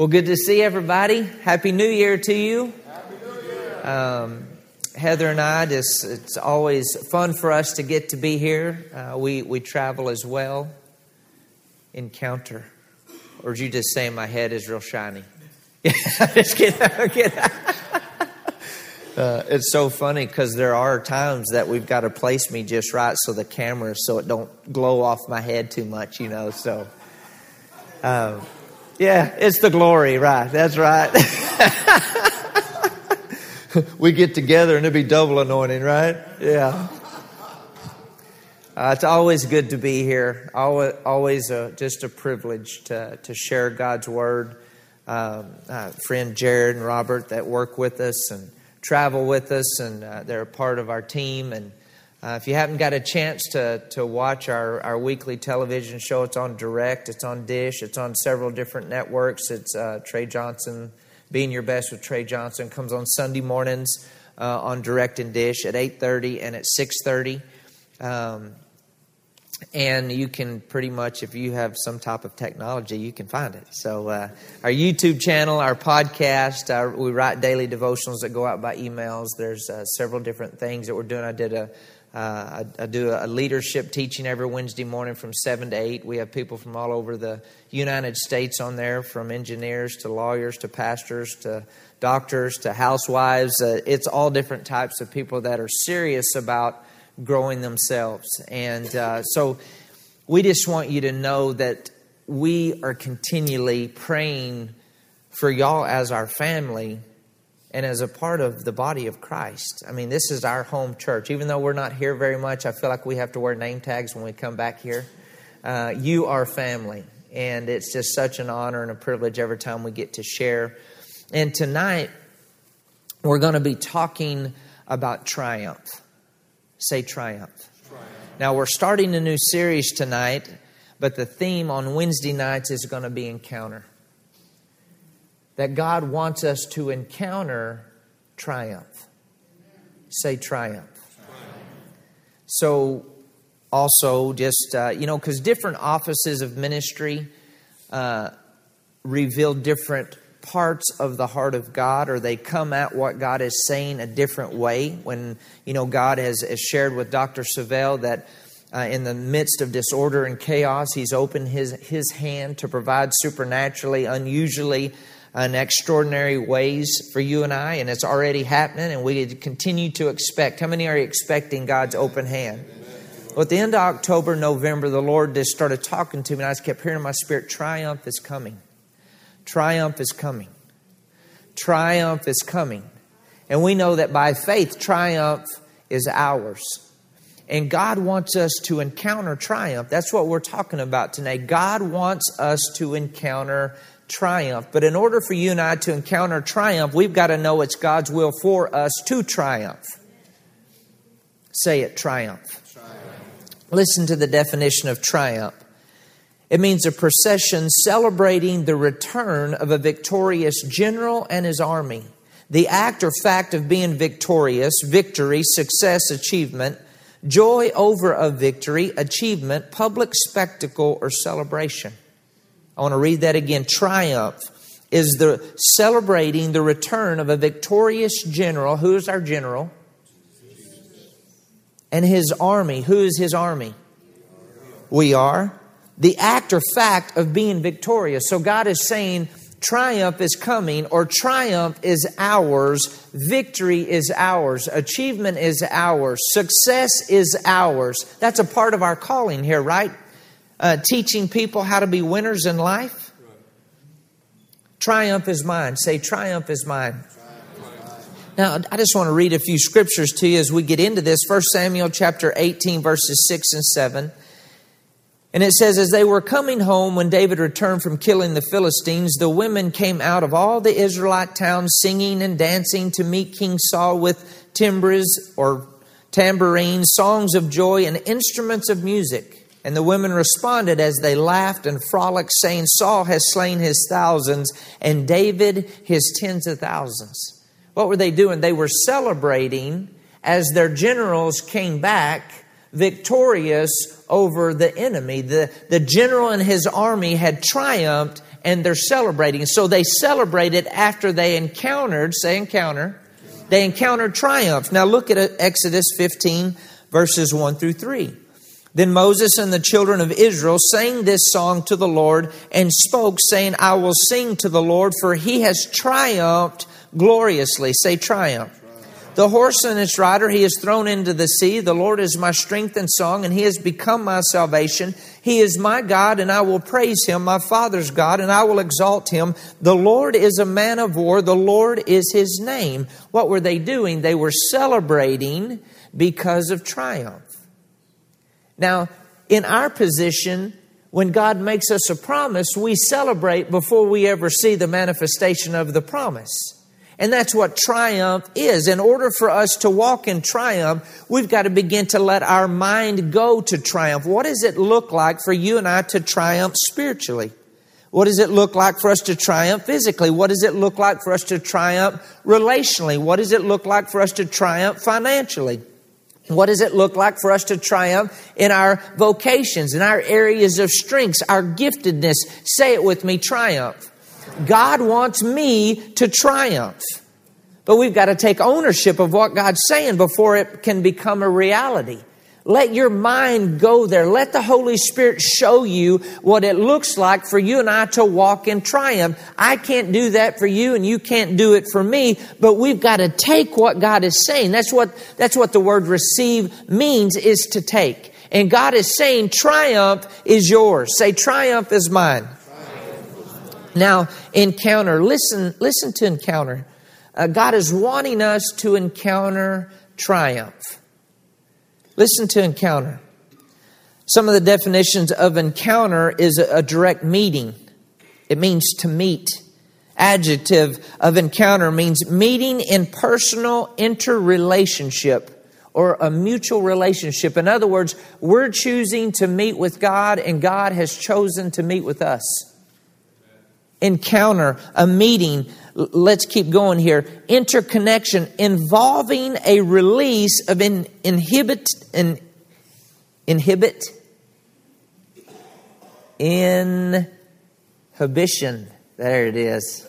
Well, good to see everybody. Happy New Year to you. Happy New Year. Um, Heather and I, just, it's always fun for us to get to be here. Uh, we, we travel as well. Encounter. Or did you just say my head is real shiny? Yeah, just kidding. Uh, it's so funny because there are times that we've got to place me just right so the camera so it don't glow off my head too much, you know. So, um, yeah, it's the glory, right? That's right. we get together and it'll be double anointing, right? Yeah. Uh, it's always good to be here. Always, always a, just a privilege to, to share God's word. Um, uh, friend Jared and Robert that work with us and travel with us, and uh, they're a part of our team. And uh, if you haven't got a chance to, to watch our, our weekly television show, it's on Direct, it's on Dish, it's on several different networks. It's uh, Trey Johnson, Being Your Best with Trey Johnson, comes on Sunday mornings uh, on Direct and Dish at 8.30 and at 6.30. Um, and you can pretty much, if you have some type of technology, you can find it. So, uh, our YouTube channel, our podcast, our, we write daily devotionals that go out by emails. There's uh, several different things that we're doing. I did a uh, I, I, do a leadership teaching every Wednesday morning from 7 to 8. We have people from all over the United States on there, from engineers to lawyers to pastors to doctors to housewives. Uh, it's all different types of people that are serious about growing themselves. And uh, so we just want you to know that we are continually praying for y'all as our family and as a part of the body of Christ. I mean, this is our home church. Even though we're not here very much, I feel like we have to wear name tags when we come back here. Uh, you are family, and it's just such an honor and a privilege every time we get to share. And tonight, we're going to be talking about triumph. Say triumph. triumph. Now, we're starting a new series tonight, but the theme on Wednesday nights is going to be encounter that God wants us to encounter triumph. Say triumph. So, also, just, uh, you know, because different offices of ministry uh, reveal different parts of the heart of God, or they come at what God is saying a different way. When, you know, God has, has shared with Dr. Savelle that. Uh, in the midst of disorder and chaos, he's opened his, his hand to provide supernaturally, unusually in extraordinary ways for you and I, and it's already happening, and we continue to expect. How many are expecting God's open hand? Well, at the end of October, November, the Lord just started talking to me, and I just kept hearing in my spirit, triumph is coming. Triumph is coming. Triumph is coming. And we know that by faith, triumph is ours. And God wants us to encounter triumph. That's what we're talking about today. God wants us to encounter triumph. But in order for you and I to encounter triumph, we've got to know it's God's will for us to triumph. Say it, triumph. triumph. Listen to the definition of triumph. It means a procession celebrating the return of a victorious general and his army. The act or fact of being victorious, victory, success, achievement, joy over a victory, achievement, public spectacle, or celebration. I want to read that again. Triumph is the celebrating the return of a victorious general. Who is our general? And his army. Who is his army? We are. The act or fact of being victorious. So God is saying, triumph is coming, or triumph is ours, victory is ours, achievement is ours, success is ours. That's a part of our calling here, right? Uh, teaching people how to be winners in life? Triumph is mine. Say, triumph is mine. Now, I just want to read a few scriptures to you as we get into this. 1 Samuel chapter 18, verses 6 and 7. And it says, As they were coming home when David returned from killing the Philistines, the women came out of all the Israelite towns singing and dancing to meet King Saul with timbrels or tambourines, songs of joy, and instruments of music. And the women responded as they laughed and frolicked, saying, Saul has slain his thousands, and David his tens of thousands. What were they doing? They were celebrating as their generals came back victorious over the enemy. The, the general and his army had triumphed, and they're celebrating. So they celebrated after they encountered, say encounter, they encountered triumph. Now look at Exodus 15, verses 1 through 3. Then Moses and the children of Israel sang this song to the Lord and spoke, saying, I will sing to the Lord, for he has triumphed gloriously. Say, triumph. The horse and its rider he has thrown into the sea. The Lord is my strength and song, and he has become my salvation. He is my God, and I will praise him, my Father's God, and I will exalt him. The Lord is a man of war. The Lord is his name. What were they doing? They were celebrating because of triumph. Now, in our position, when God makes us a promise, we celebrate before we ever see the manifestation of the promise. And that's what triumph is. In order for us to walk in triumph, we've got to begin to let our mind go to triumph. What does it look like for you and I to triumph spiritually? What does it look like for us to triumph physically? What does it look like for us to triumph relationally? What does it look like for us to triumph financially? What does it look like for us to triumph in our vocations, in our areas of strengths, our giftedness? Say it with me triumph. God wants me to triumph. But we've got to take ownership of what God's saying before it can become a reality. Let your mind go there. Let the Holy Spirit show you what it looks like for you and I to walk in triumph. I can't do that for you and you can't do it for me, but we've got to take what God is saying. That's what, that's what the word receive means is to take. And God is saying triumph is yours. Say triumph is mine. Now, encounter. Listen, listen to encounter. Uh, God is wanting us to encounter triumph. Listen to encounter. Some of the definitions of encounter is a, direct meeting. It means to meet. Adjective of encounter means meeting in personal interrelationship or a mutual relationship. In other words, we're choosing to meet with God and God has chosen to meet with us. Encounter, a meeting, let's keep going here. Interconnection involving a release of in, inhibit, in, inhibit, inhibition. There it is.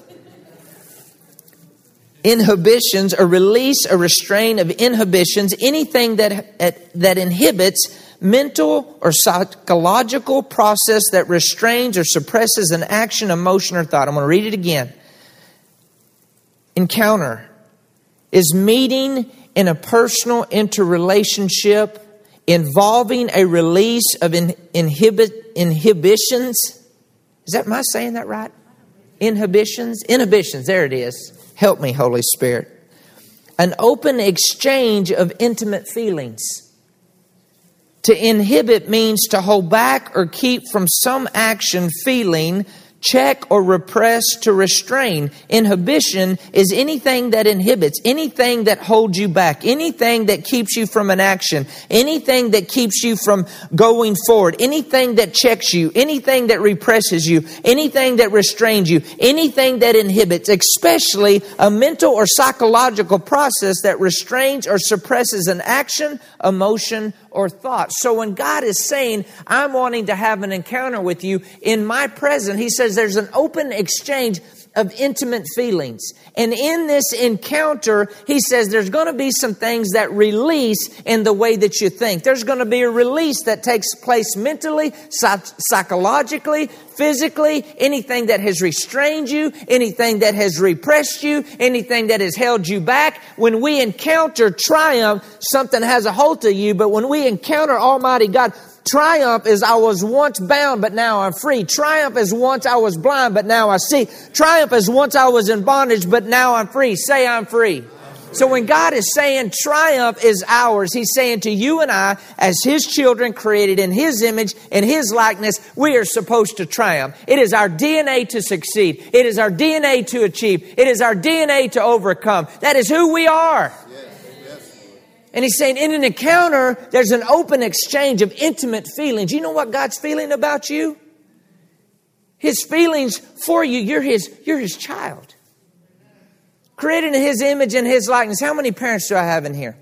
Inhibitions, a release, a restraint of inhibitions, anything that, that inhibits mental or psychological process that restrains or suppresses an action, emotion, or thought. I'm going to read it again encounter is meeting in a personal interrelationship involving a release of in, inhibit, inhibitions. Is that, I saying that right? Inhibitions? Inhibitions, there it is. Help me, Holy Spirit. An open exchange of intimate feelings. To inhibit means to hold back or keep from some action, feeling, check or repress to restrain. Inhibition is anything that inhibits, anything that holds you back, anything that keeps you from an action, anything that keeps you from going forward, anything that checks you, anything that represses you, anything that restrains you, anything that inhibits, especially a mental or psychological process that restrains or suppresses an action, emotion, or thought. So when God is saying, I'm wanting to have an encounter with you in my presence, He says there's an open exchange of intimate feelings. And in this encounter, he says there's going to be some things that release in the way that you think. There's going to be a release that takes place mentally, psychologically, physically, anything that has restrained you, anything that has repressed you, anything that has held you back. When we encounter triumph, something has a hold of you, but when we encounter Almighty God, Triumph is I was once bound, but now I'm free. Triumph is once I was blind, but now I see. Triumph is once I was in bondage, but now I'm free. Say I'm free. So when God is saying triumph is ours, He's saying to you and I, as His children created in His image and His likeness, we are supposed to triumph. It is our DNA to succeed. It is our DNA to achieve. It is our DNA to overcome. That is who we are. And he's saying in an encounter, there's an open exchange of intimate feelings. You know what God's feeling about you? His feelings for you, you're his, you're his child. Created in his image and his likeness. How many parents do I have in here?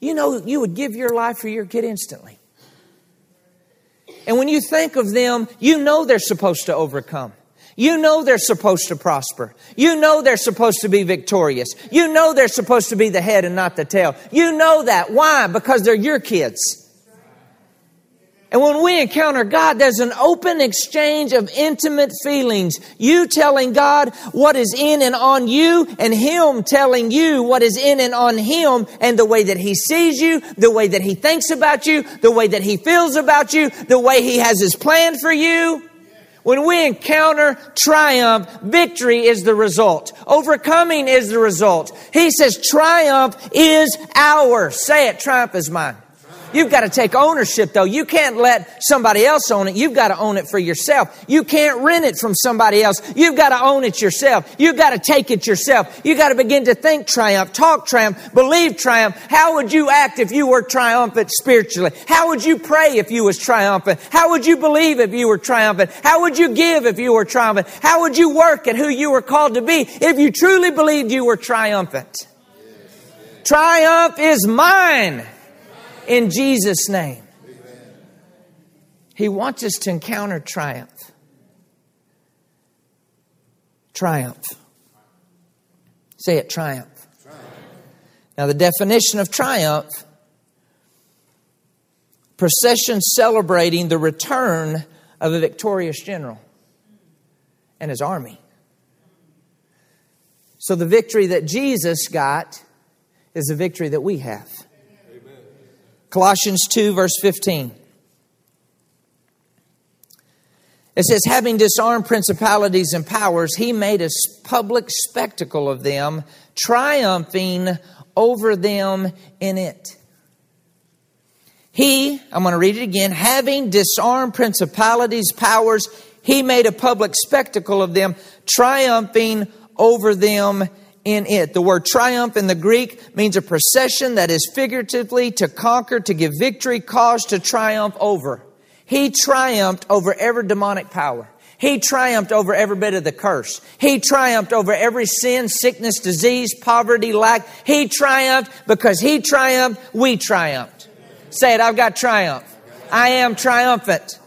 You know, you would give your life for your kid instantly. And when you think of them, you know they're supposed to overcome. You know they're supposed to prosper. You know they're supposed to be victorious. You know they're supposed to be the head and not the tail. You know that. Why? Because they're your kids. And when we encounter God, there's an open exchange of intimate feelings. You telling God what is in and on you, and Him telling you what is in and on Him, and the way that He sees you, the way that He thinks about you, the way that He feels about you, the way He has His plan for you. When we encounter triumph, victory is the result. Overcoming is the result. He says triumph is ours. Say it, triumph is mine. You've got to take ownership though. You can't let somebody else own it. You've got to own it for yourself. You can't rent it from somebody else. You've got to own it yourself. You've got to take it yourself. You've got to begin to think triumph, talk triumph, believe triumph. How would you act if you were triumphant spiritually? How would you pray if you was triumphant? How would you believe if you were triumphant? How would you give if you were triumphant? How would you work at who you were called to be if you truly believed you were triumphant? Triumph is mine in Jesus' name. He wants us to encounter triumph. Triumph. Say it, triumph. triumph. Now, the definition of triumph procession celebrating the return of a victorious general and his army. So, the victory that Jesus got is the victory that we have. Colossians 2, verse 15. It says, having disarmed principalities and powers, he made a public spectacle of them, triumphing over them in it. He, I'm going to read it again, having disarmed principalities, powers, he made a public spectacle of them, triumphing over them in it. The word triumph in the Greek means a procession that is figuratively to conquer, to give victory, cause to triumph over. He triumphed over every demonic power. He triumphed over every bit of the curse. He triumphed over every sin, sickness, disease, poverty, lack. He triumphed because He triumphed, we triumphed. Say it, I've got triumph. I am triumphant.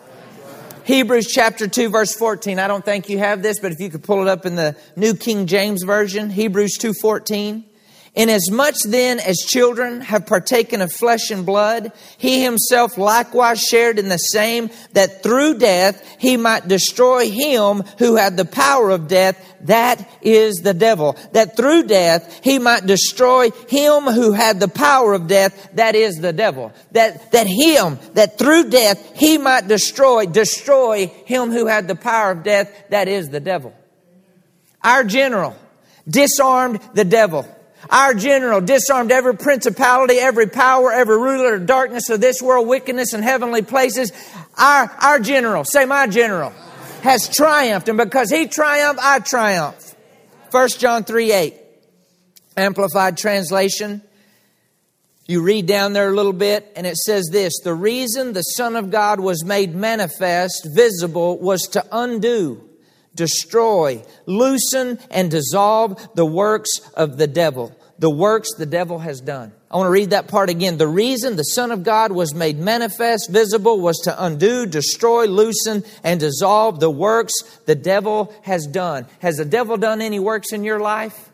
Hebrews chapter 2 verse 14. I don't think you have this, but if you could pull it up in the New King James Version, Hebrews 2:14. Inasmuch then as children have partaken of flesh and blood, he himself likewise shared in the same, that through death he might destroy him who had the power of death, that is the devil. That through death he might destroy him who had the power of death, that is the devil. That, that him, that through death he might destroy, destroy him who had the power of death, that is the devil. Our general disarmed the devil. Our general disarmed every principality, every power, every ruler of darkness of this world, wickedness in heavenly places. Our, our general, say my general, has triumphed. And because he triumphed, I triumph. 1 John 3 8. Amplified translation. You read down there a little bit, and it says this The reason the Son of God was made manifest, visible, was to undo destroy, loosen, and dissolve the works of the devil. The works the devil has done. I want to read that part again. The reason the Son of God was made manifest, visible, was to undo, destroy, loosen, and dissolve the works the devil has done. Has the devil done any works in your life?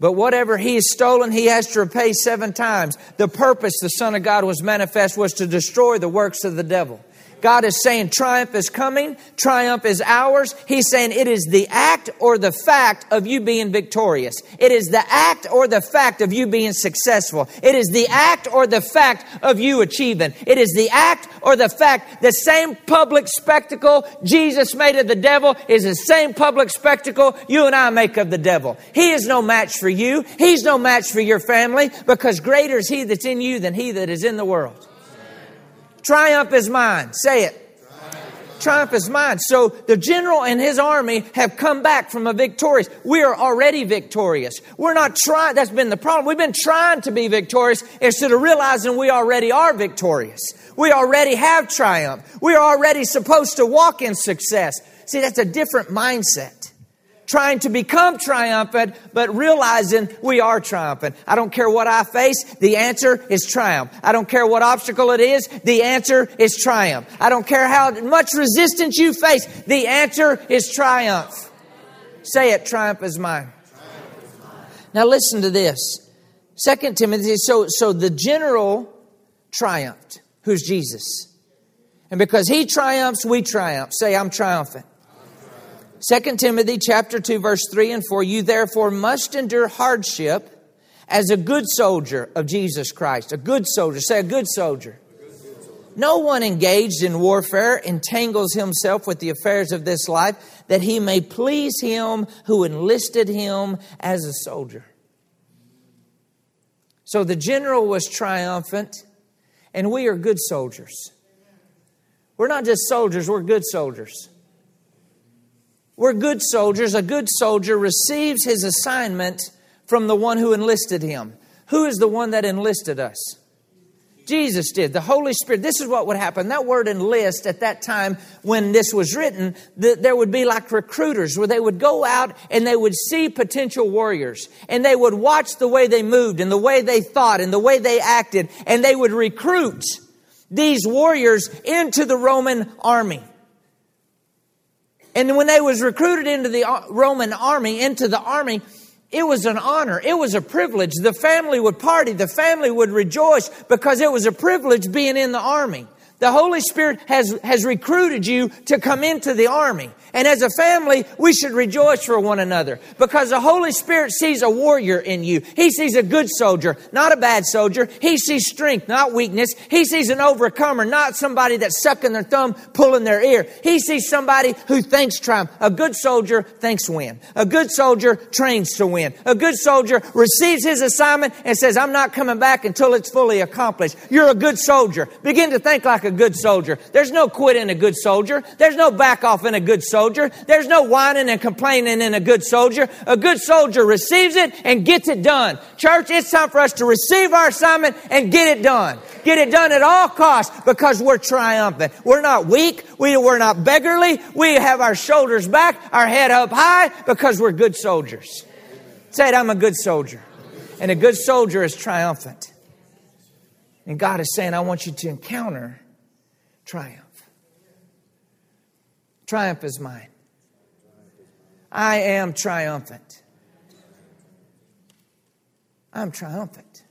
But whatever he has stolen, he has to repay seven times. The purpose the Son of God was manifest was to destroy the works of the devil. God is saying triumph is coming, triumph is ours. He's saying it is the act or the fact of you being victorious. It is the act or the fact of you being successful. It is the act or the fact of you achieving. It is the act or the fact, the same public spectacle Jesus made of the devil is the same public spectacle you and I make of the devil. He is no match for you. He's no match for your family because greater is he that's in you than he that is in the world. Triumph is mine. Say it. Triumph is mine. So the general and his army have come back from a victorious. We are already victorious. We're not trying, that's been the problem. We've been trying to be victorious instead of realizing we already are victorious. We already have triumph. We are already supposed to walk in success. See, that's a different mindset. Trying to become triumphant, but realizing we are triumphant. I don't care what I face, the answer is triumph. I don't care what obstacle it is, the answer is triumph. I don't care how much resistance you face, the answer is triumph. Say it, triumph is mine. Now listen to this. Second Timothy, so, so the general triumphed. Who's Jesus? And because he triumphs, we triumph. Say, I'm triumphant. Second Timothy chapter 2 verse 3 and 4 you therefore must endure hardship as a good soldier of Jesus Christ. A good soldier. Say a good soldier. No one engaged in warfare entangles himself with the affairs of this life that he may please him who enlisted him as a soldier. So the general was triumphant and we are good soldiers. We're not just soldiers we're good soldiers we're good soldiers. A good soldier receives his assignment from the one who enlisted him. Who is the one that enlisted us? Jesus did. The Holy Spirit. This is what would happen. That word enlist at that time when this was written, there would be like recruiters where they would go out and they would see potential warriors and they would watch the way they moved and the way they thought and the way they acted and they would recruit these warriors into the Roman army. And when they was recruited into the uh, Roman army, into the army, it was an honor. It was a privilege. The family would party. The family would rejoice because it was a privilege being in the army. The Holy Spirit has, has recruited you to come into the army. And as a family, we should rejoice for one another because the Holy Spirit sees a warrior in you. He sees a good soldier, not a bad soldier. He sees strength, not weakness. He sees an overcomer, not somebody that's sucking their thumb, pulling their ear. He sees somebody who thinks triumph. A good soldier thinks win. A good soldier trains to win. A good soldier receives his assignment and says, I'm not coming back until it's fully accomplished. You're a good soldier. Begin to think like a good soldier. There's no quit in a good soldier. There's no back off in a good soldier. There's no whining and complaining in a good soldier. A good soldier receives it and gets it done. Church, it's time for us to receive our assignment and get it done. Get it done at all costs because we're triumphant. We're not weak. We, we're not beggarly. We have our shoulders back, our head up high because we're good soldiers. Say it, I'm a good soldier. And a good soldier is triumphant. And God is saying, I want you to encounter triumph. Triumph is mine. I am triumphant. I'm triumphant.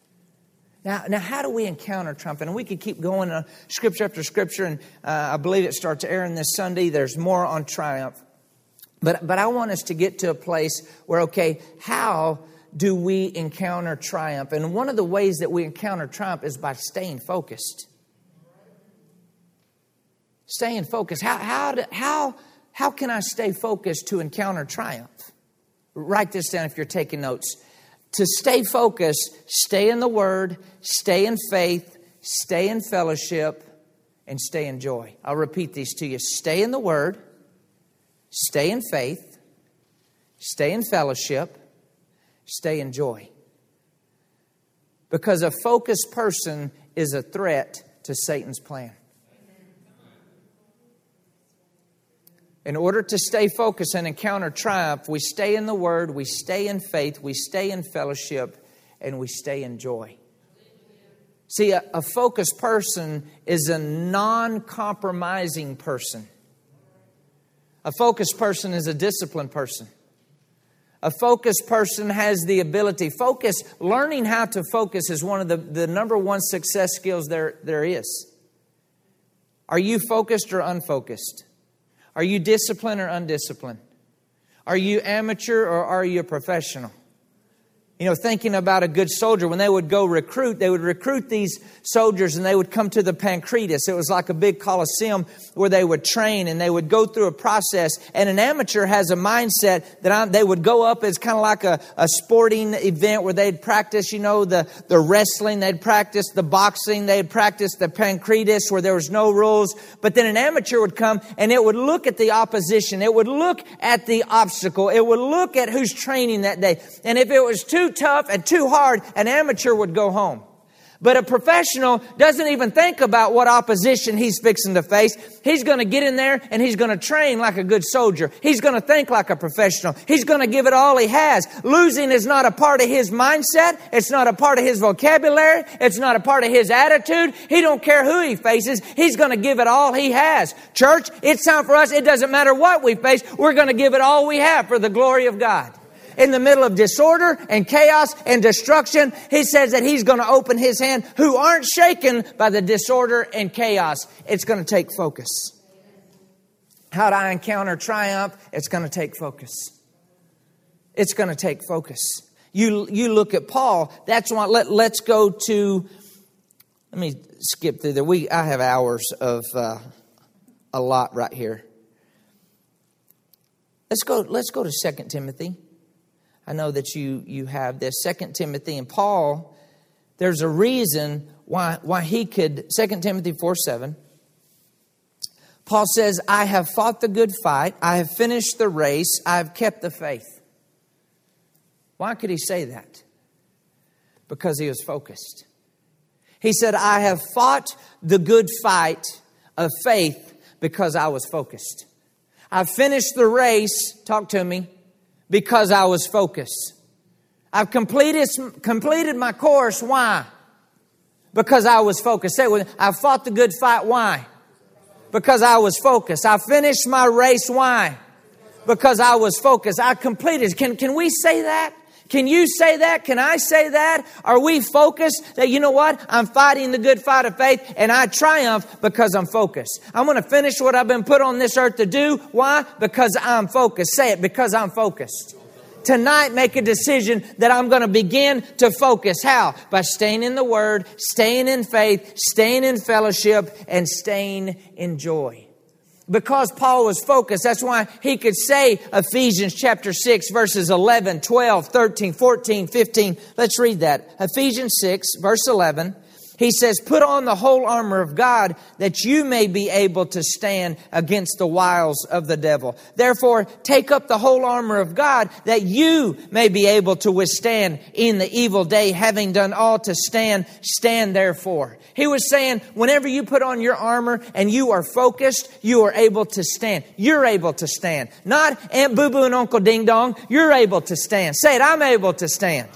Now, now, how do we encounter triumph? And we could keep going uh, scripture after scripture, and uh, I believe it starts airing this Sunday. There's more on triumph. But, but I want us to get to a place where, okay, how do we encounter triumph? And one of the ways that we encounter triumph is by staying focused. Staying focused. How, how, how, how can I stay focused to encounter triumph? Write this down if you're taking notes. To stay focused, stay in the Word, stay in faith, stay in fellowship, and stay in joy. I'll repeat these to you. Stay in the Word, stay in faith, stay in fellowship, stay in joy. Because a focused person is a threat to Satan's plan. In order to stay focused and encounter triumph, we stay in the Word, we stay in faith, we stay in fellowship, and we stay in joy. See, a, a focused person is a non compromising person. A focused person is a disciplined person. A focused person has the ability. Focus, learning how to focus is one of the, the number one success skills there, there is. Are you focused or unfocused? Are you disciplined or undisciplined? Are you amateur or are you a professional? You know, thinking about a good soldier, when they would go recruit, they would recruit these soldiers and they would come to the Pancretus. It was like a big coliseum where they would train and they would go through a process. And an amateur has a mindset that I'm, they would go up as kind of like a, a sporting event where they'd practice, you know, the, the wrestling, they'd practice the boxing, they'd practice the Pancretus where there was no rules. But then an amateur would come and it would look at the opposition. It would look at the obstacle. It would look at who's training that day. And if it was too too tough and too hard, an amateur would go home. But a professional doesn't even think about what opposition he's fixing to face. He's going to get in there and he's going to train like a good soldier. He's going to think like a professional. He's going to give it all he has. Losing is not a part of his mindset. It's not a part of his vocabulary. It's not a part of his attitude. He don't care who he faces. He's going to give it all he has. Church, it's time for us. It doesn't matter what we face. We're going to give it all we have for the glory of God in the middle of disorder and chaos and destruction, he says that he's going to open his hand who aren't shaken by the disorder and chaos. It's going to take focus. How do I encounter triumph? It's going to take focus. It's going to take focus. You, you look at Paul, that's why, let, let's go to, let me skip through there. We, I have hours of uh, a lot right here. Let's go, let's go to 2 Timothy. I know that you, you have this. Second Timothy and Paul, there's a reason why, why he could, Second Timothy 4 7. Paul says, I have fought the good fight, I have finished the race, I have kept the faith. Why could he say that? Because he was focused. He said, I have fought the good fight of faith because I was focused. I've finished the race, talk to me, because I was focused. I've completed, completed my course. Why? Because I was focused. Say I fought the good fight. Why? Because I was focused. I finished my race. Why? Because I was focused. I completed. Can, can we say that? Can you say that? Can I say that? Are we focused that, you know what? I'm fighting the good fight of faith and I triumph because I'm focused. I'm going to finish what I've been put on this earth to do. Why? Because I'm focused. Say it, because I'm focused. Tonight, make a decision that I'm going to begin to focus. How? By staying in the Word, staying in faith, staying in fellowship, and staying in joy because Paul was focused. That's why he could say Ephesians chapter 6 verses 11, 12, 13, 14, 15. Let's read that. Ephesians 6 verse 11. He says, Put on the whole armor of God that you may be able to stand against the wiles of the devil. Therefore, take up the whole armor of God that you may be able to withstand in the evil day, having done all to stand, stand therefore. He was saying, whenever you put on your armor and you are focused, you are able to stand. You're able to stand. Not Aunt Boo Boo and Uncle Ding Dong. You're able to stand. Say it, I'm able to stand.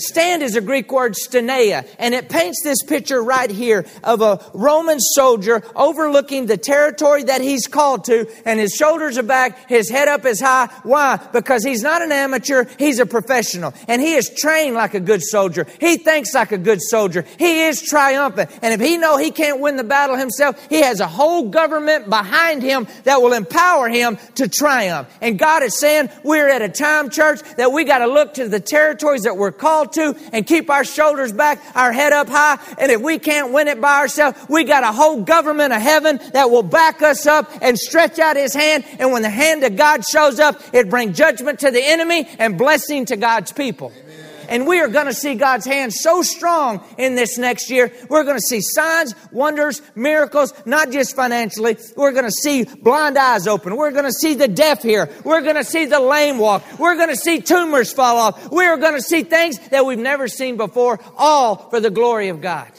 Stand is a Greek word stenea, and it paints this picture right here of a Roman soldier overlooking the territory that he's called to, and his shoulders are back, his head up is high. Why? Because he's not an amateur, he's a professional, and he is trained like a good soldier. He thinks like a good soldier. He is triumphant, and if he know he can't win the battle himself, he has a whole government behind him that will empower him to triumph. And God is saying, we're at a time, church, that we got to look to the territories that we're called to and keep our shoulders back, our head up high. And if we can't win it by ourselves, we got a whole government of heaven that will back us up and stretch out his hand. And when the hand of God shows up, it brings judgment to the enemy and blessing to God's people. Amen. And we are going to see God's hand so strong in this next year. We're going to see signs, wonders, miracles, not just financially. We're going to see blind eyes open. We're going to see the deaf hear. We're going to see the lame walk. We're going to see tumors fall off. We're going to see things that we've never seen before, all for the glory of God.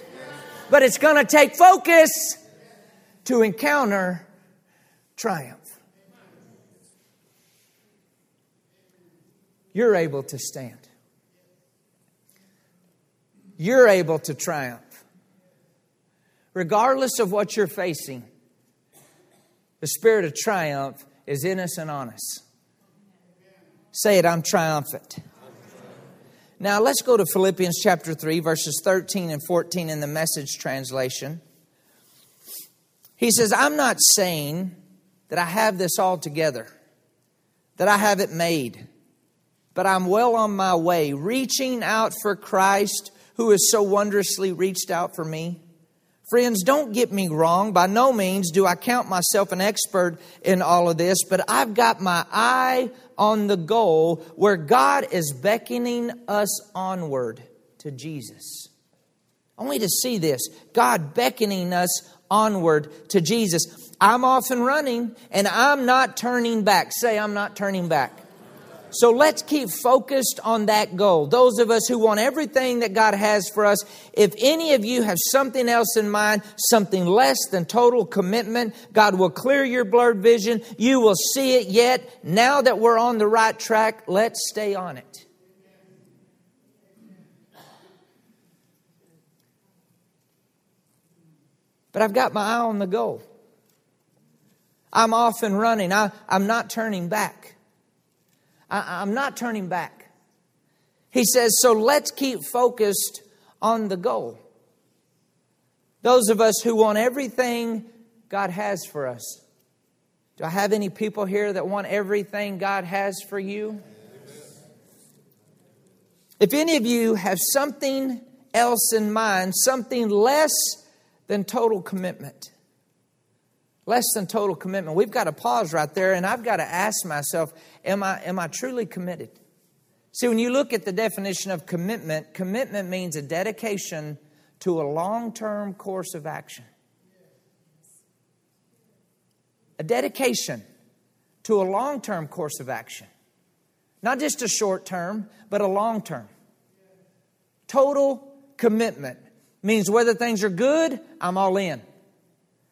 But it's going to take focus to encounter triumph. You're able to stand you're able to triumph. Regardless of what you're facing, the spirit of triumph is in us and on us. Say it, I'm triumphant. Now let's go to Philippians chapter 3, verses 13 and 14 in the message translation. He says, I'm not saying that I have this all together, that I have it made, but I'm well on my way, reaching out for Christ who has so wondrously reached out for me. Friends, don't get me wrong. By no means do I count myself an expert in all of this, but I've got my eye on the goal where God is beckoning us onward to Jesus. Only to see this God beckoning us onward to Jesus. I'm off and running and I'm not turning back. Say, I'm not turning back. So let's keep focused on that goal. Those of us who want everything that God has for us, if any of you have something else in mind, something less than total commitment, God will clear your blurred vision. You will see it yet. Now that we're on the right track, let's stay on it. But I've got my eye on the goal. I'm off and running. I, I'm not turning back. I, I'm not turning back. He says, so let's keep focused on the goal. Those of us who want everything God has for us. Do I have any people here that want everything God has for you? If any of you have something else in mind, something less than total commitment, less than total commitment. We've got to pause right there, and I've got to ask myself, am I, am I truly committed? See, when you look at the definition of commitment, commitment means a dedication to a long term course of action. A dedication to a long term course of action. Not just a short term, but a long term. Total commitment means whether things are good, I'm all in.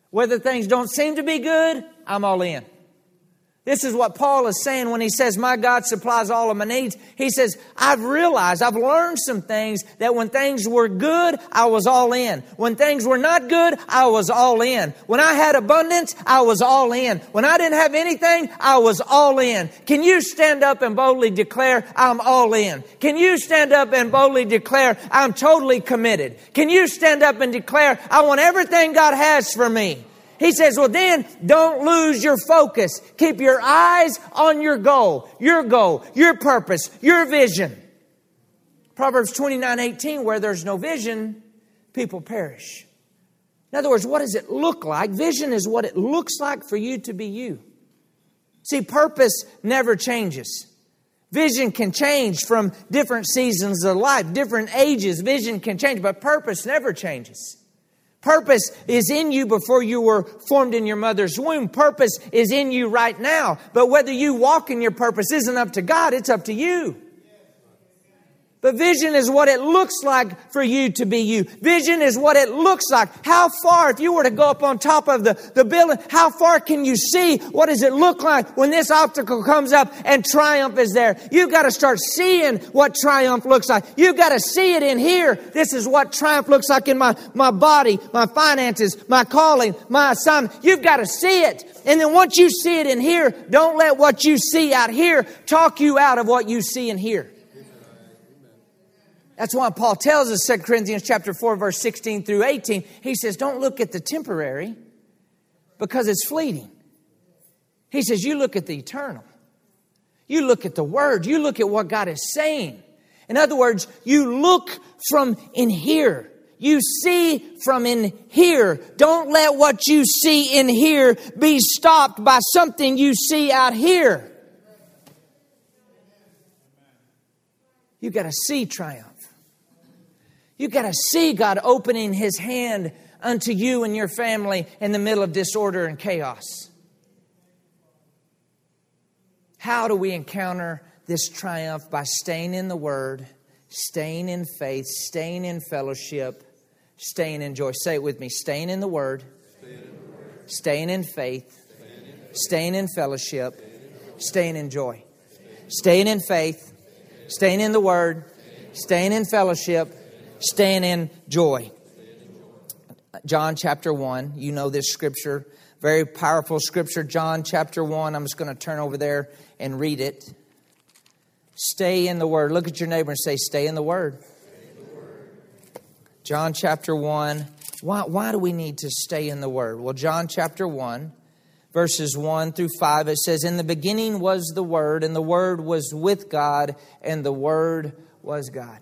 Whether things don't seem to be good, I'm all in. This is what Paul is saying when he says, My God supplies all of my needs. He says, I've realized, I've learned some things that when things were good, I was all in. When things were not good, I was all in. When I had abundance, I was all in. When I didn't have anything, I was all in. Can you stand up and boldly declare, I'm all in? Can you stand up and boldly declare, I'm totally committed? Can you stand up and declare, I want everything God has for me? He says, well, then don't lose your focus. Keep your eyes on your goal, your goal, your purpose, your vision. Proverbs 29 18, where there's no vision, people perish. In other words, what does it look like? Vision is what it looks like for you to be you. See, purpose never changes. Vision can change from different seasons of life, different ages. Vision can change, but purpose never changes. Purpose is in you before you were formed in your mother's womb. Purpose is in you right now. But whether you walk in your purpose isn't up to God, it's up to you. But vision is what it looks like for you to be you. Vision is what it looks like. How far, if you were to go up on top of the, the building, how far can you see? What does it look like when this obstacle comes up and triumph is there? You've got to start seeing what triumph looks like. You've got to see it in here. This is what triumph looks like in my, my body, my finances, my calling, my assignment. You've got to see it. And then once you see it in here, don't let what you see out here talk you out of what you see in here. That's why Paul tells us, 2 Corinthians chapter 4, verse 16 through 18, he says, Don't look at the temporary because it's fleeting. He says, You look at the eternal. You look at the word. You look at what God is saying. In other words, you look from in here. You see from in here. Don't let what you see in here be stopped by something you see out here. You got to see triumph. You got to see God opening his hand unto you and your family in the middle of disorder and chaos. How do we encounter this triumph? By staying in the Word, staying in faith, staying in fellowship, staying in joy. Say it with me staying in the Word, staying in faith, staying in fellowship, staying in joy. Staying in faith, staying in the Word, staying in fellowship, staying in joy. John chapter 1, you know this scripture, very powerful scripture. John chapter 1, I'm just going to turn over there and read it. Stay in the Word. Look at your neighbor and say, Stay in the Word. John chapter 1. Why, why do we need to stay in the Word? Well, John chapter 1, verses 1 through 5, it says, In the beginning was the Word, and the Word was with God, and the Word was God.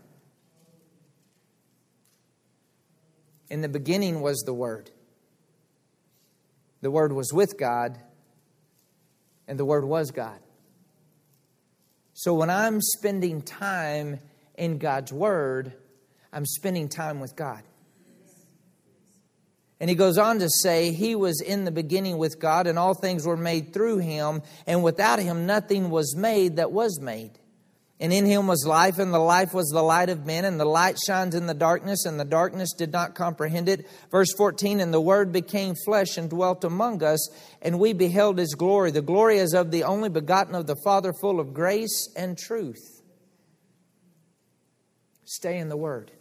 In the beginning was the Word. The Word was with God, and the Word was God. So when I'm spending time in God's Word, I'm spending time with God. And he goes on to say, He was in the beginning with God, and all things were made through him, and without him nothing was made that was made. And in him was life, and the life was the light of men, and the light shines in the darkness, and the darkness did not comprehend it. Verse 14 And the Word became flesh and dwelt among us, and we beheld his glory. The glory is of the only begotten of the Father, full of grace and truth. Stay in the Word.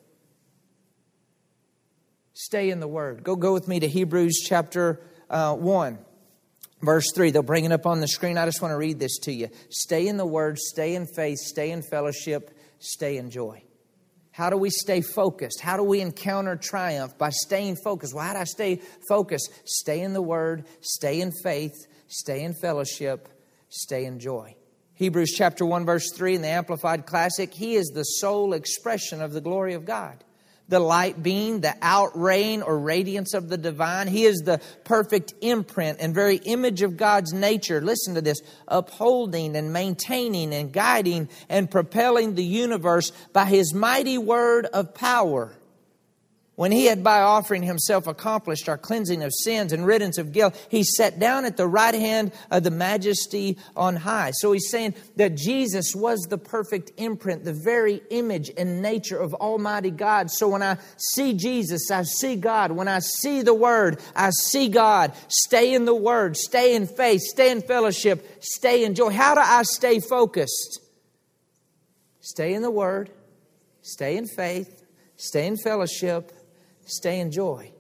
Stay in the Word. Go, go with me to Hebrews chapter uh, 1. Verse 3, they'll bring it up on the screen. I just want to read this to you. Stay in the Word, stay in faith, stay in fellowship, stay in joy. How do we stay focused? How do we encounter triumph? By staying focused. How do I stay focused? Stay in the Word, stay in faith, stay in fellowship, stay in joy. Hebrews chapter 1, verse 3 in the Amplified Classic He is the sole expression of the glory of God the light being, the outraying or radiance of the divine. He is the perfect imprint and very image of God's nature. Listen to this upholding and maintaining and guiding and propelling the universe by his mighty word of power when he had by offering himself accomplished our cleansing of sins and riddance of guilt, he sat down at the right hand of the majesty on high. So he's saying that Jesus was the perfect imprint, the very image and nature of Almighty God. So when I see Jesus, I see God. When I see the Word, I see God. Stay in the Word, stay in faith, stay in fellowship, stay in joy. How do I stay focused? Stay in the Word, stay in faith, stay in fellowship stay in joy.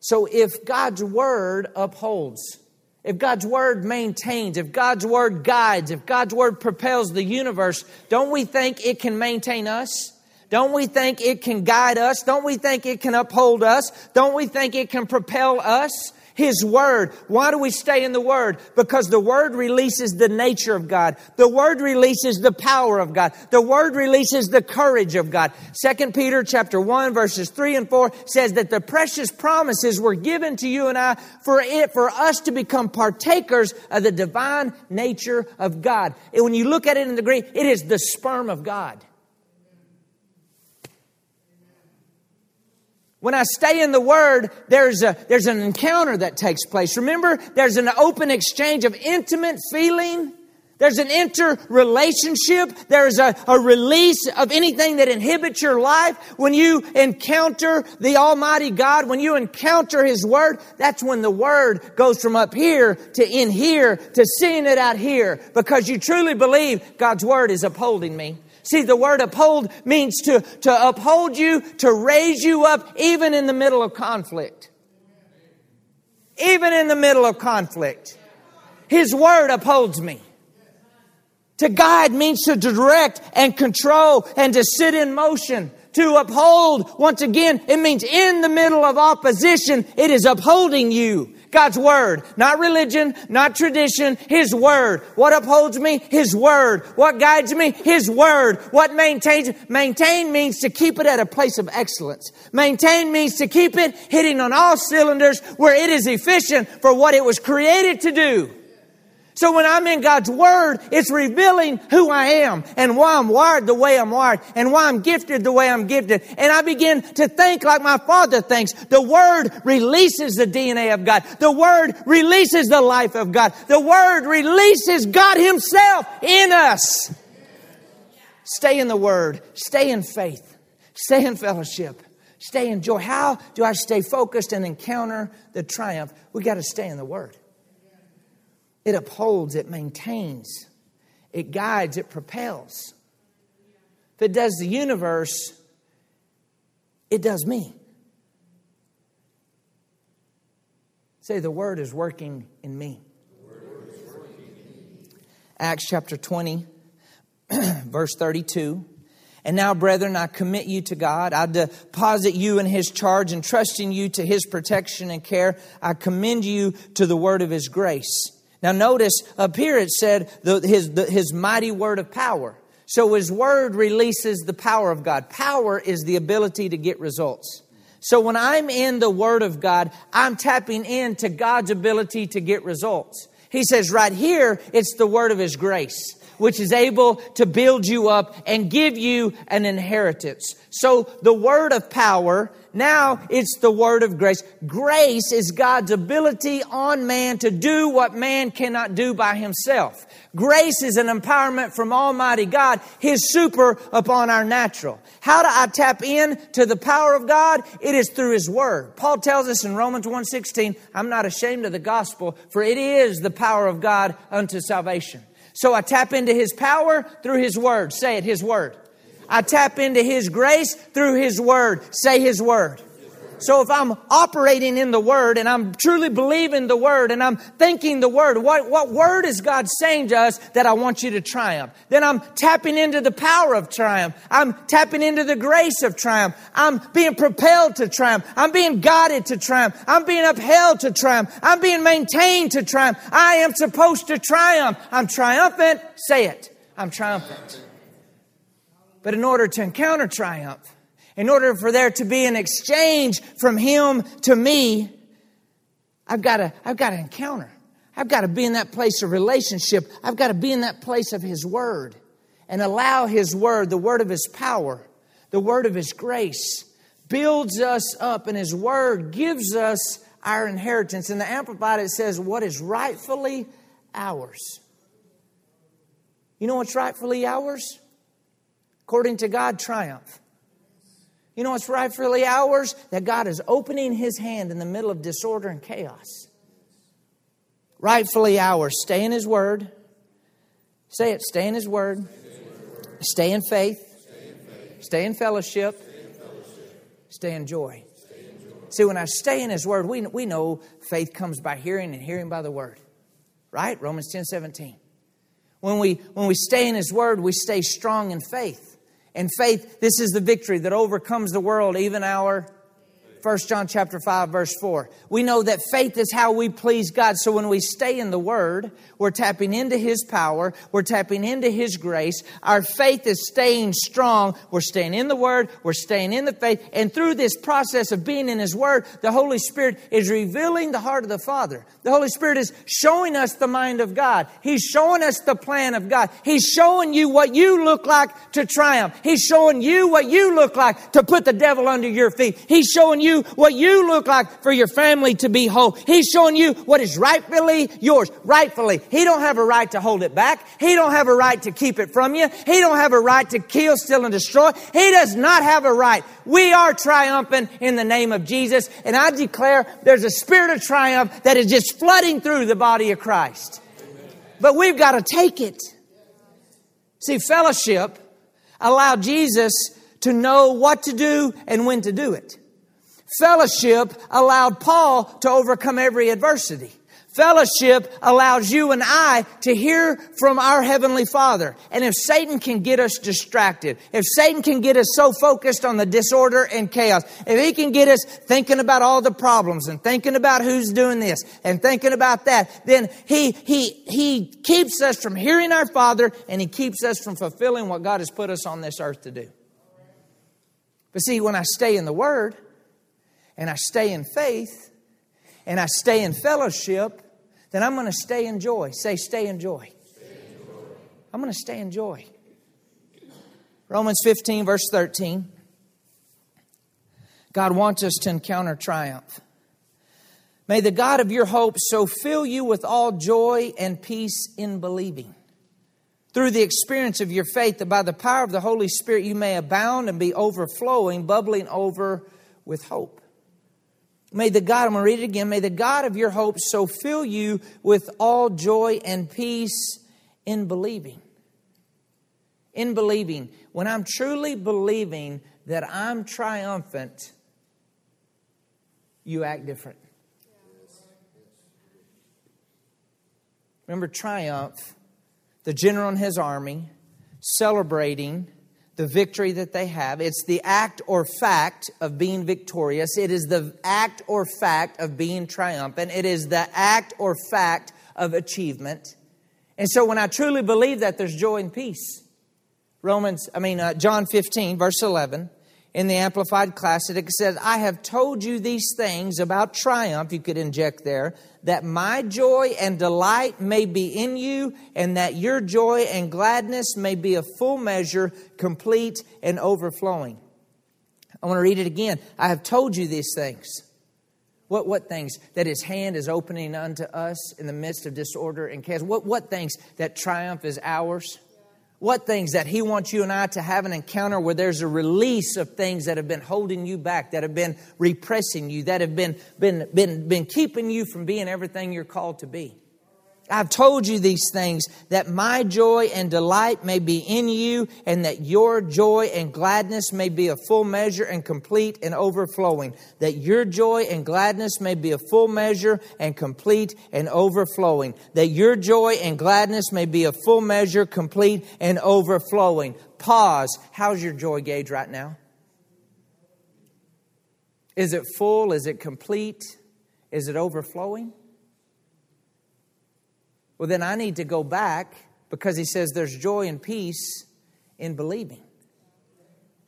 So if God's word upholds, if God's word maintains, if God's word guides, if God's word propels the universe, don't we think it can maintain us? Don't we think it can guide us? Don't we think it can uphold us? Don't we think it can propel us? His Word. Why do we stay in the Word? Because the Word releases the nature of God. The Word releases the power of God. The Word releases the courage of God. Second Peter chapter 1 verses 3 and 4 says that the precious promises were given to you and I for it, for us to become partakers of the divine nature of God. And when you look at it in the Greek, it is the sperm of God. When I stay in the Word, there's, a, there's an encounter that takes place. Remember, there's an open exchange of intimate feeling. There's an interrelationship. There's a, a release of anything that inhibits your life. When you encounter the Almighty God, when you encounter His Word, that's when the Word goes from up here to in here to seeing it out here because you truly believe God's Word is upholding me. See, the word uphold means to, to uphold you, to raise you up, even in the middle of conflict. Even in the middle of conflict. His word upholds me. To guide means to direct and control and to sit in motion. To uphold, once again, it means in the middle of opposition, it is upholding you. God's Word. Not religion, not tradition, His Word. What upholds me? His Word. What guides me? His Word. What maintains? Maintain means to keep it at a place of excellence. Maintain means to keep it hitting on all cylinders where it is efficient for what it was created to do. So when I'm in God's Word, it's revealing who I am and why I'm wired the way I'm wired and why I'm gifted the way I'm gifted. And I begin to think like my Father thinks. The Word releases the DNA of God. The Word releases the life of God. The Word releases God Himself in us. Stay in the Word. Stay in faith. Stay in fellowship. Stay in joy. How do I stay focused and encounter the triumph? We got to stay in the Word. It upholds, it maintains, it guides, it propels. If it does the universe, it does me. Say, the word is working in me. Acts chapter 20, verse 32. And now, brethren, I commit you to God. I deposit you in His charge, entrusting you to His protection and care. I commend you to the word of His grace now, notice up here it said the, his, the, his mighty word of power. So his word releases the power of God. Power is the ability to get results. So when I'm in the word of God, I'm tapping into God's ability to get results. He says right here, it's the word of his grace which is able to build you up and give you an inheritance. So the word of power Now it's the word of grace. Grace is God's ability on man to do what man cannot do by himself. Grace is an empowerment from Almighty God, His super upon our natural. How do I tap in to the power of God? It is through His Word. Paul tells us in Romans 1.16, I'm not ashamed of the gospel, for it is the power of God unto salvation. So I tap into His power through His Word. Say it, His Word. I tap into His grace through His Word. Say His Word. So if I'm operating in the Word and I'm truly believing the Word and I'm thinking the Word, what, what Word is God saying to us that I want you to triumph? Then I'm tapping into the power of triumph. I'm tapping into the grace of triumph. I'm being propelled to triumph. I'm being guided to triumph. I'm being upheld to triumph. I'm being maintained to triumph. I am supposed to triumph. I'm triumphant. Say it. I'm triumphant. But in order to encounter triumph, in order for there to be an exchange from him to me, I've got to, I've got to encounter. I've got to be in that place of relationship. I've got to be in that place of his word and allow his word, the word of his power, the word of his grace, builds us up and his word gives us our inheritance. In the Amplified, it says, What is rightfully ours? You know what's rightfully ours? According to God, triumph. You know what's rightfully ours? That God is opening His hand in the middle of disorder and chaos. Rightfully ours. Stay in His Word. Say it. Stay in His Word. Stay in faith. Stay in fellowship. Stay in joy. See, when I stay in His Word, we, we know faith comes by hearing and hearing by the Word. Right? Romans 10 17. When we, when we stay in His Word, we stay strong in faith. And faith, this is the victory that overcomes the world, even our 1 John chapter 5 verse 4. We know that faith is how we please God. So when we stay in the word, we're tapping into his power, we're tapping into his grace. Our faith is staying strong. We're staying in the word, we're staying in the faith, and through this process of being in his word, the Holy Spirit is revealing the heart of the Father. The Holy Spirit is showing us the mind of God. He's showing us the plan of God. He's showing you what you look like to triumph. He's showing you what you look like to put the devil under your feet. He's showing you you what you look like for your family to be whole. He's showing you what is rightfully yours. Rightfully. He don't have a right to hold it back. He don't have a right to keep it from you. He don't have a right to kill, steal, and destroy. He does not have a right. We are triumphant in the name of Jesus. And I declare there's a spirit of triumph that is just flooding through the body of Christ. But we've got to take it. See, fellowship allowed Jesus to know what to do and when to do it. Fellowship allowed Paul to overcome every adversity. Fellowship allows you and I to hear from our Heavenly Father. And if Satan can get us distracted, if Satan can get us so focused on the disorder and chaos, if he can get us thinking about all the problems and thinking about who's doing this and thinking about that, then he, he, he keeps us from hearing our Father and he keeps us from fulfilling what God has put us on this earth to do. But see, when I stay in the Word, and I stay in faith and I stay in fellowship, then I'm going to stay in joy. Say, stay in joy. Stay in joy. I'm going to stay in joy. Romans 15, verse 13. God wants us to encounter triumph. May the God of your hope so fill you with all joy and peace in believing. Through the experience of your faith, that by the power of the Holy Spirit you may abound and be overflowing, bubbling over with hope. May the God, I'm going to read it again. May the God of your hope so fill you with all joy and peace in believing. In believing. When I'm truly believing that I'm triumphant, you act different. Remember, triumph, the general and his army celebrating the victory that they have. It's the act or fact of being victorious. It is the act or fact of being triumphant. It is the act or fact of achievement. And so when I truly believe that, there's joy and peace. Romans, I mean, uh, John 15, verse 11 in the Amplified Classic, it says, I have told you these things about triumph, you could inject there, that my joy and delight may be in you, and that your joy and gladness may be a full measure, complete and overflowing. I want to read it again. I have told you these things. What, what things? That his hand is opening unto us in the midst of disorder and chaos. What, what things? That triumph is ours. What things that he wants you and I to have an encounter where there's a release of things that have been holding you back, that have been repressing you, that have been, been, been, been keeping you from being everything you're called to be. I've told you these things that my joy and delight may be in you, and that your joy and gladness may be a full measure and complete and overflowing. That your joy and gladness may be a full measure and complete and overflowing. That your joy and gladness may be a full measure, complete and overflowing. Pause. How's your joy gauge right now? Is it full? Is it complete? Is it overflowing? Well, then I need to go back because he says there's joy and peace in believing.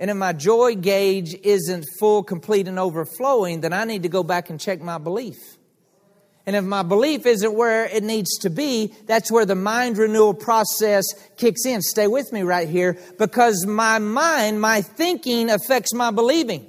And if my joy gauge isn't full, complete, and overflowing, then I need to go back and check my belief. And if my belief isn't where it needs to be, that's where the mind renewal process kicks in. Stay with me right here because my mind, my thinking affects my believing.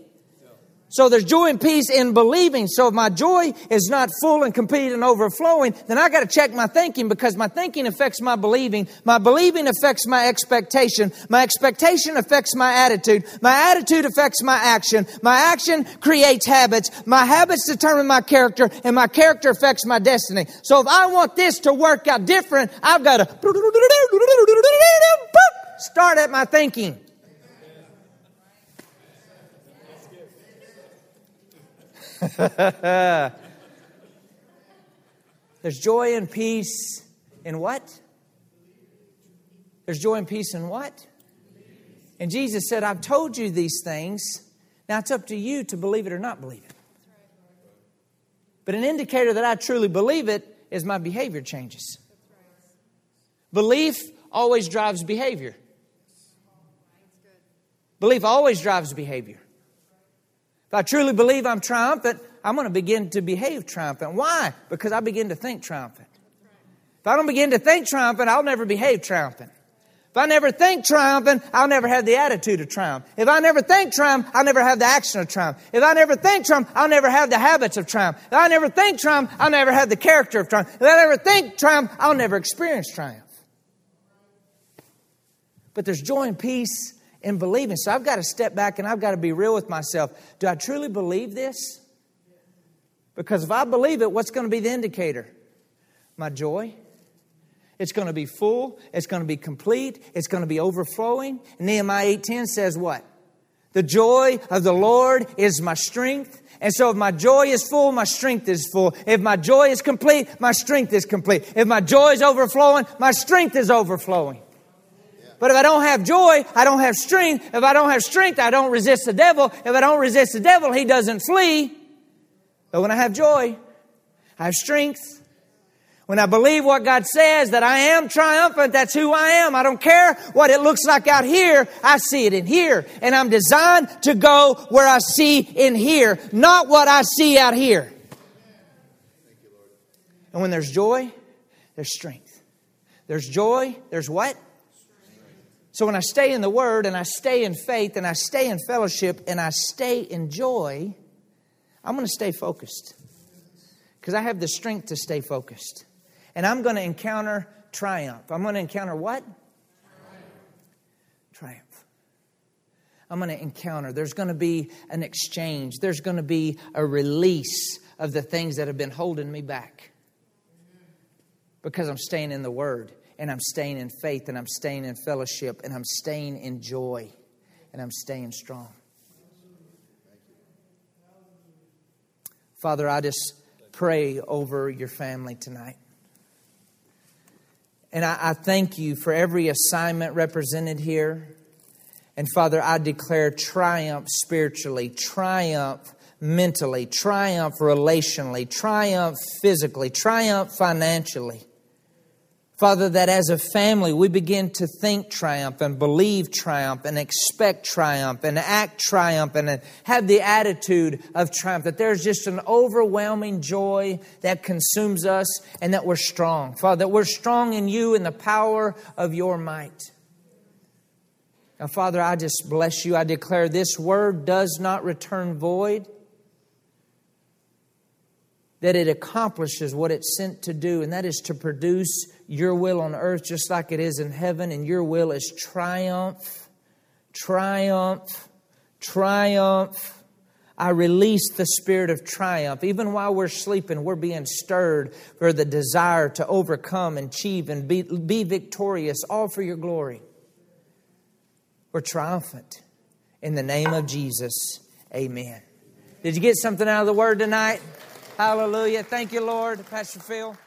So there's joy and peace in believing. So if my joy is not full and complete and overflowing, then I got to check my thinking because my thinking affects my believing. My believing affects my expectation. My expectation affects my attitude. My attitude affects my action. My action creates habits. My habits determine my character and my character affects my destiny. So if I want this to work out different, I've got to start at my thinking. There's joy and peace in what? There's joy and peace in what? And Jesus said, I've told you these things. Now it's up to you to believe it or not believe it. But an indicator that I truly believe it is my behavior changes. Belief always drives behavior. Belief always drives behavior. I truly believe I'm triumphant, I'm going to begin to behave triumphant. Why? Because I begin to think triumphant. If I don't begin to think triumphant, I'll never behave triumphant. If I never think triumphant, I'll never have the attitude of triumph. If I never think triumph, I'll never have the action of triumph. If I never think triumph, I'll never have the habits of triumph. If I never think triumph, I'll never have the character of triumph. If I never think triumph, I'll never experience triumph. But there's joy and peace in believing. So I've got to step back and I've got to be real with myself. Do I truly believe this? Because if I believe it, what's going to be the indicator? My joy. It's going to be full. It's going to be complete. It's going to be overflowing. And Nehemiah 8:10 says what? The joy of the Lord is my strength. And so if my joy is full, my strength is full. If my joy is complete, my strength is complete. If my joy is overflowing, my strength is overflowing. But if I don't have joy, I don't have strength. If I don't have strength, I don't resist the devil. If I don't resist the devil, he doesn't flee. But when I have joy, I have strength. When I believe what God says, that I am triumphant, that's who I am. I don't care what it looks like out here, I see it in here. And I'm designed to go where I see in here, not what I see out here. And when there's joy, there's strength. There's joy, there's what? So when I stay in the Word and I stay in faith and I stay in fellowship and I stay in joy, I'm going to stay focused because I have the strength to stay focused. And I'm going to encounter triumph. I'm going to encounter what? Triumph. I'm going to encounter. There's going to be an exchange, there's going to be a release of the things that have been holding me back because I'm staying in the Word and I'm staying in faith and I'm staying in fellowship and I'm staying in joy and I'm staying strong. Father, I just pray over your family tonight. And I, I, thank you for every assignment represented here. And Father, I declare triumph spiritually, triumph mentally, triumph relationally, triumph physically, triumph financially. Father, that as a family we begin to think triumph and believe triumph and expect triumph and act triumph and have the attitude of triumph, that there's just an overwhelming joy that consumes us and that we're strong. Father, that we're strong in you in the power of your might. Now, Father, I just bless you. I declare this word does not return void, that it accomplishes what it's sent to do, and that is to produce your will on earth just like it is in heaven, and your will is triumph, triumph, triumph. I release the spirit of triumph. Even while we're sleeping, we're being stirred for the desire to overcome and achieve and be, be victorious, all for your glory. We're triumphant. In the name of Jesus, amen. Did you get something out of the word tonight? Hallelujah. Thank you, Lord. Pastor Phil.